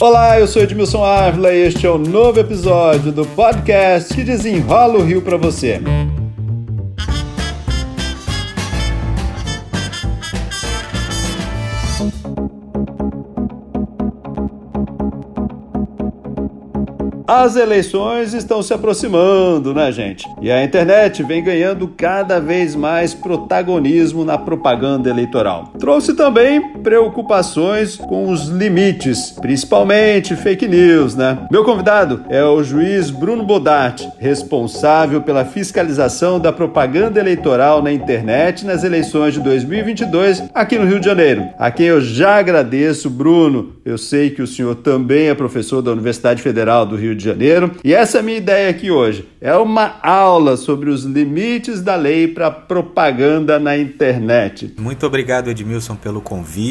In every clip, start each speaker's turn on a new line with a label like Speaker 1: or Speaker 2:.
Speaker 1: Olá, eu sou Edmilson Ávila e este é o um novo episódio do podcast que desenrola o Rio para você. As eleições estão se aproximando, né, gente? E a internet vem ganhando cada vez mais protagonismo na propaganda eleitoral. Trouxe também preocupações com os limites, principalmente fake news, né? Meu convidado é o juiz Bruno Bodatti, responsável pela fiscalização da propaganda eleitoral na internet nas eleições de 2022 aqui no Rio de Janeiro. A quem eu já agradeço, Bruno. Eu sei que o senhor também é professor da Universidade Federal do Rio de Janeiro. E essa é a minha ideia aqui hoje. É uma aula sobre os limites da lei para propaganda na internet.
Speaker 2: Muito obrigado, Edmilson, pelo convite.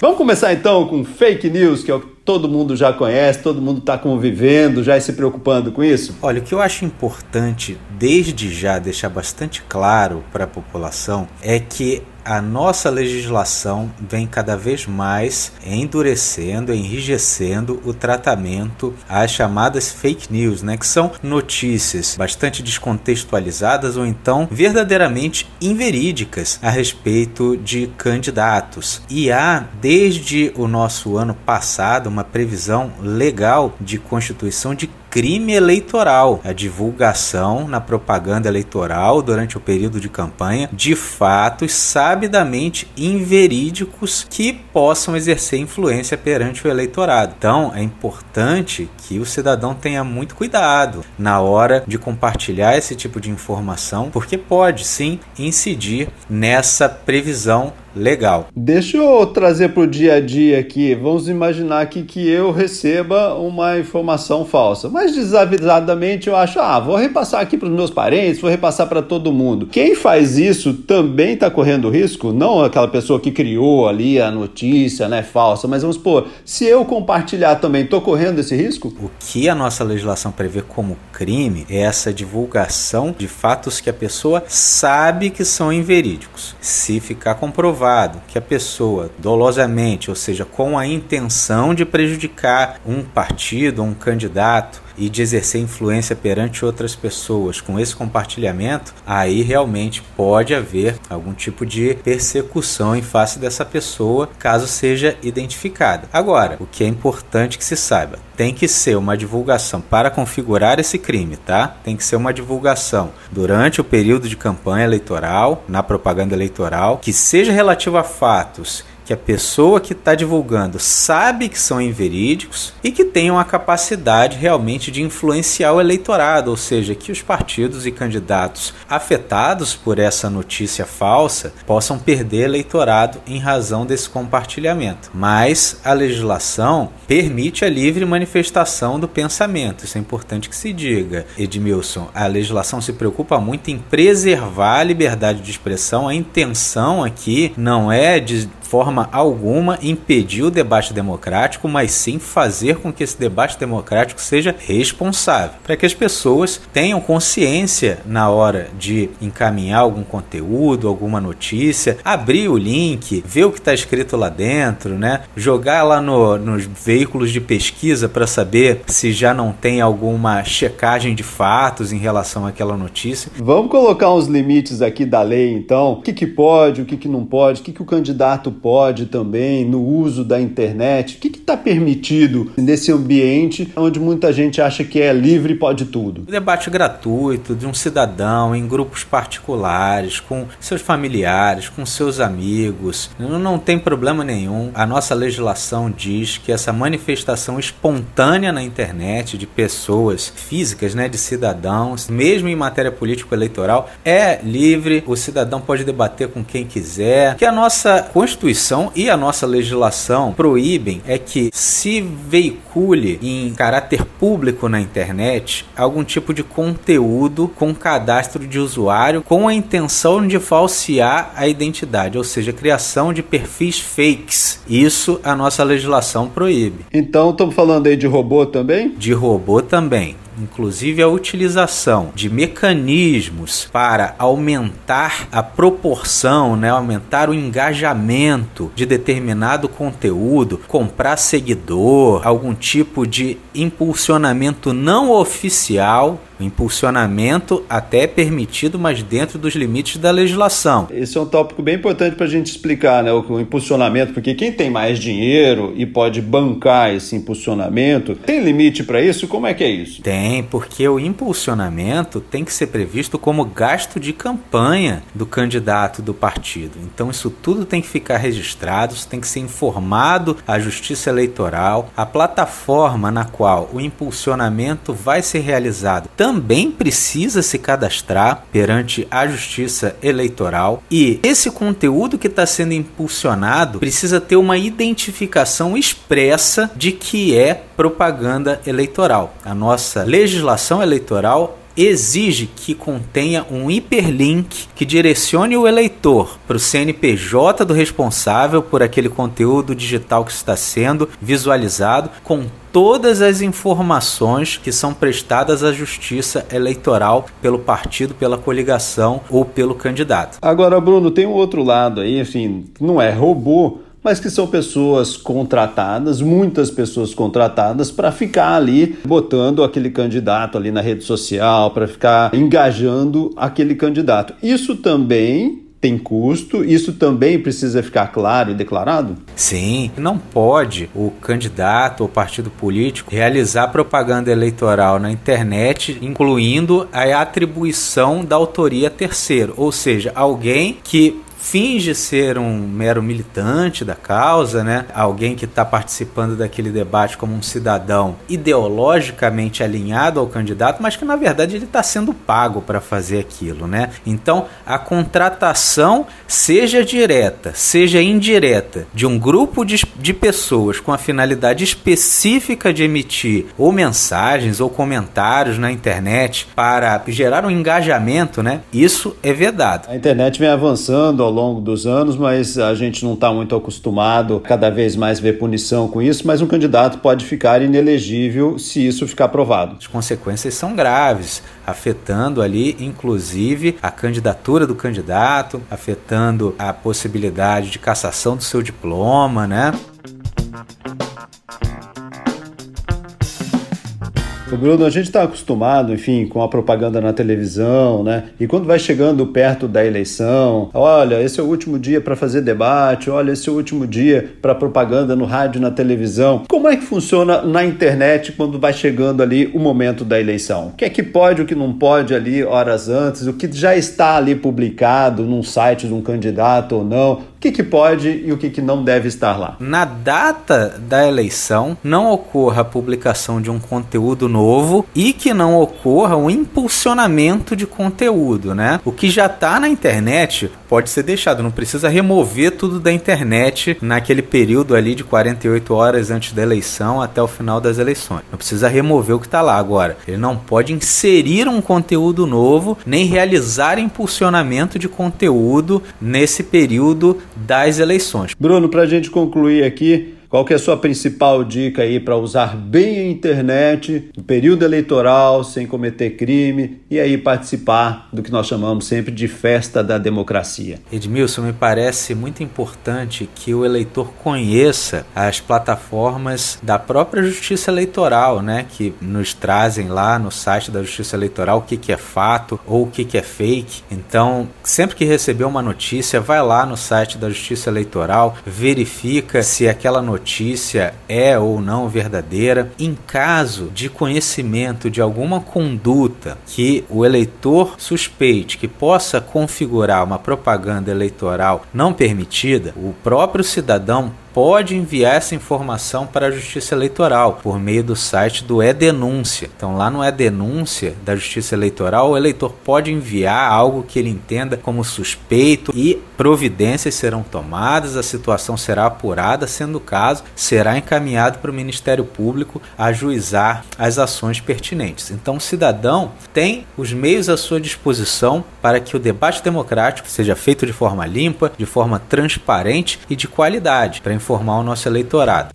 Speaker 1: Vamos começar então com fake news, que é o que todo mundo já conhece, todo mundo está convivendo, já se preocupando com isso?
Speaker 2: Olha, o que eu acho importante desde já deixar bastante claro para a população é que a nossa legislação vem cada vez mais endurecendo, enrijecendo o tratamento às chamadas fake news, né, que são notícias bastante descontextualizadas ou então verdadeiramente inverídicas a respeito de candidatos. E há desde o nosso ano passado uma previsão legal de constituição de crime eleitoral, a divulgação na propaganda eleitoral durante o período de campanha de fatos sabidamente inverídicos que possam exercer influência perante o eleitorado. Então, é importante que o cidadão tenha muito cuidado na hora de compartilhar esse tipo de informação, porque pode sim incidir nessa previsão Legal.
Speaker 1: Deixa eu trazer para o dia a dia aqui. Vamos imaginar aqui que eu receba uma informação falsa, mas desavisadamente eu acho, ah, vou repassar aqui para os meus parentes, vou repassar para todo mundo. Quem faz isso também está correndo risco? Não aquela pessoa que criou ali a notícia, né, falsa, mas vamos supor, se eu compartilhar também, estou correndo esse risco?
Speaker 2: O que a nossa legislação prevê como crime é essa divulgação de fatos que a pessoa sabe que são inverídicos. Se ficar comprovado que a pessoa dolosamente, ou seja, com a intenção de prejudicar um partido, um candidato, e de exercer influência perante outras pessoas com esse compartilhamento, aí realmente pode haver algum tipo de persecução em face dessa pessoa, caso seja identificada. Agora, o que é importante que se saiba, tem que ser uma divulgação para configurar esse crime, tá? Tem que ser uma divulgação durante o período de campanha eleitoral, na propaganda eleitoral, que seja relativa a fatos que a pessoa que está divulgando sabe que são inverídicos e que tenham a capacidade realmente de influenciar o eleitorado, ou seja, que os partidos e candidatos afetados por essa notícia falsa possam perder eleitorado em razão desse compartilhamento. Mas a legislação permite a livre manifestação do pensamento, isso é importante que se diga. Edmilson, a legislação se preocupa muito em preservar a liberdade de expressão, a intenção aqui não é de forma alguma impedir o debate democrático, mas sim fazer com que esse debate democrático seja responsável, para que as pessoas tenham consciência na hora de encaminhar algum conteúdo, alguma notícia, abrir o link, ver o que está escrito lá dentro, né? jogar lá no, nos veículos de pesquisa para saber se já não tem alguma checagem de fatos em relação àquela notícia.
Speaker 1: Vamos colocar uns limites aqui da lei, então. O que, que pode, o que, que não pode, o que, que o candidato pode também no uso da internet? O que está permitido nesse ambiente onde muita gente acha que é livre e pode tudo?
Speaker 2: O debate gratuito de um cidadão em grupos particulares, com seus familiares, com seus amigos, não, tem problema nenhum. A nossa legislação diz que essa manifestação espontânea na internet de pessoas físicas, né, de cidadãos, mesmo em matéria político-eleitoral, é livre. O cidadão pode debater com quem quiser. Que a nossa Constituição Constituição e a nossa legislação proíbem é que se veicule em caráter público na internet algum tipo de conteúdo com cadastro de usuário com a intenção de falsear a identidade, ou seja, criação de perfis fakes. Isso a nossa legislação proíbe.
Speaker 1: Então estamos falando aí de robô também?
Speaker 2: De robô também inclusive a utilização de mecanismos para aumentar a proporção, né, aumentar o engajamento de determinado conteúdo, comprar seguidor, algum tipo de impulsionamento não oficial o impulsionamento até é permitido, mas dentro dos limites da legislação.
Speaker 1: Esse é um tópico bem importante para a gente explicar, né? O, impulsionamento, porque quem tem mais dinheiro e pode bancar esse impulsionamento, tem limite para isso? Como é que é isso?
Speaker 2: Tem, porque o impulsionamento tem que ser previsto como gasto de campanha do candidato do partido. Então isso tudo tem que ficar registrado, isso tem que ser informado à Justiça Eleitoral, a plataforma na qual o impulsionamento vai ser realizado também precisa se cadastrar perante a Justiça Eleitoral e esse conteúdo que está sendo impulsionado precisa ter uma identificação expressa de que é propaganda eleitoral. A nossa legislação eleitoral exige que contenha um hiperlink que direcione o eleitor para o CNPJ do responsável por aquele conteúdo digital que está sendo visualizado com todas as informações que são prestadas à justiça eleitoral pelo partido, pela coligação ou pelo candidato.
Speaker 1: Agora, Bruno, tem um outro lado aí, enfim, não é robô, mas que são pessoas contratadas, muitas pessoas contratadas para ficar ali botando aquele candidato ali na rede social, para ficar engajando aquele candidato. Isso também tem custo, isso também precisa ficar claro e declarado?
Speaker 2: Sim, não pode o candidato ou partido político realizar propaganda eleitoral na internet, incluindo a atribuição da autoria terceiro, ou seja, alguém que finge ser um mero militante da causa, né? Alguém que está participando daquele debate como um cidadão ideologicamente alinhado ao candidato, mas que na verdade ele está sendo pago para fazer aquilo, né? Então a contratação, seja direta, seja indireta, de um grupo de, de pessoas com a finalidade específica de emitir ou mensagens ou comentários na internet para gerar um engajamento, né? Isso é vedado.
Speaker 1: A internet vem avançando ao longo dos anos, mas a gente não está muito acostumado cada vez mais ver punição com isso, mas um candidato pode ficar inelegível se isso ficar aprovado.
Speaker 2: As consequências são graves, afetando ali, inclusive, a candidatura do candidato, afetando a possibilidade de cassação do seu diploma, né?
Speaker 1: O Bruno, a gente está acostumado, enfim, com a propaganda na televisão, né? E quando vai chegando perto da eleição, olha, esse é o último dia para fazer debate, olha, esse é o último dia para propaganda no rádio, na televisão. Como é que funciona na internet quando vai chegando ali o momento da eleição? O que é que pode, o que não pode ali horas antes, o que já está ali publicado num site de um candidato ou não? O que, que pode e o que, que não deve estar lá?
Speaker 2: Na data da eleição, não ocorra a publicação de um conteúdo novo e que não ocorra um impulsionamento de conteúdo, né? O que já está na internet pode ser deixado, não precisa remover tudo da internet naquele período ali de 48 horas antes da eleição até o final das eleições. Não precisa remover o que está lá agora. Ele não pode inserir um conteúdo novo nem realizar impulsionamento de conteúdo nesse período das eleições.
Speaker 1: Bruno, para a gente concluir aqui, qual que é a sua principal dica aí para usar bem a internet no período eleitoral, sem cometer crime e aí participar do que nós chamamos sempre de festa da democracia?
Speaker 2: Edmilson, me parece muito importante que o eleitor conheça as plataformas da própria Justiça Eleitoral, né, que nos trazem lá no site da Justiça Eleitoral o que, que é fato ou o que, que é fake. Então, sempre que receber uma notícia, vai lá no site da Justiça Eleitoral, verifica se aquela notícia notícia é ou não verdadeira. Em caso de conhecimento de alguma conduta que o eleitor suspeite que possa configurar uma propaganda eleitoral não permitida, o próprio cidadão pode enviar essa informação para a Justiça Eleitoral por meio do site do E-Denúncia. Então, lá no E-Denúncia da Justiça Eleitoral, o eleitor pode enviar algo que ele entenda como suspeito e providências serão tomadas, a situação será apurada, sendo o caso, será encaminhado para o Ministério Público ajuizar as ações pertinentes. Então, o cidadão tem os meios à sua disposição para que o debate democrático seja feito de forma limpa, de forma transparente e de qualidade, para informar o nosso eleitorado.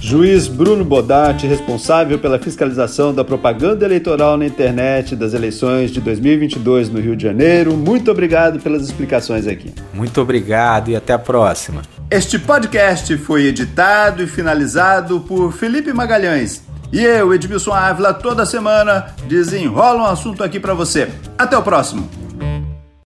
Speaker 1: Juiz Bruno Bodatti, responsável pela fiscalização da propaganda eleitoral na internet das eleições de 2022 no Rio de Janeiro, muito obrigado pelas explicações aqui.
Speaker 2: Muito obrigado e até a próxima.
Speaker 1: Este podcast foi editado e finalizado por Felipe Magalhães. E eu, Edmilson Ávila, toda semana desenrola um assunto aqui para você. Até o próximo!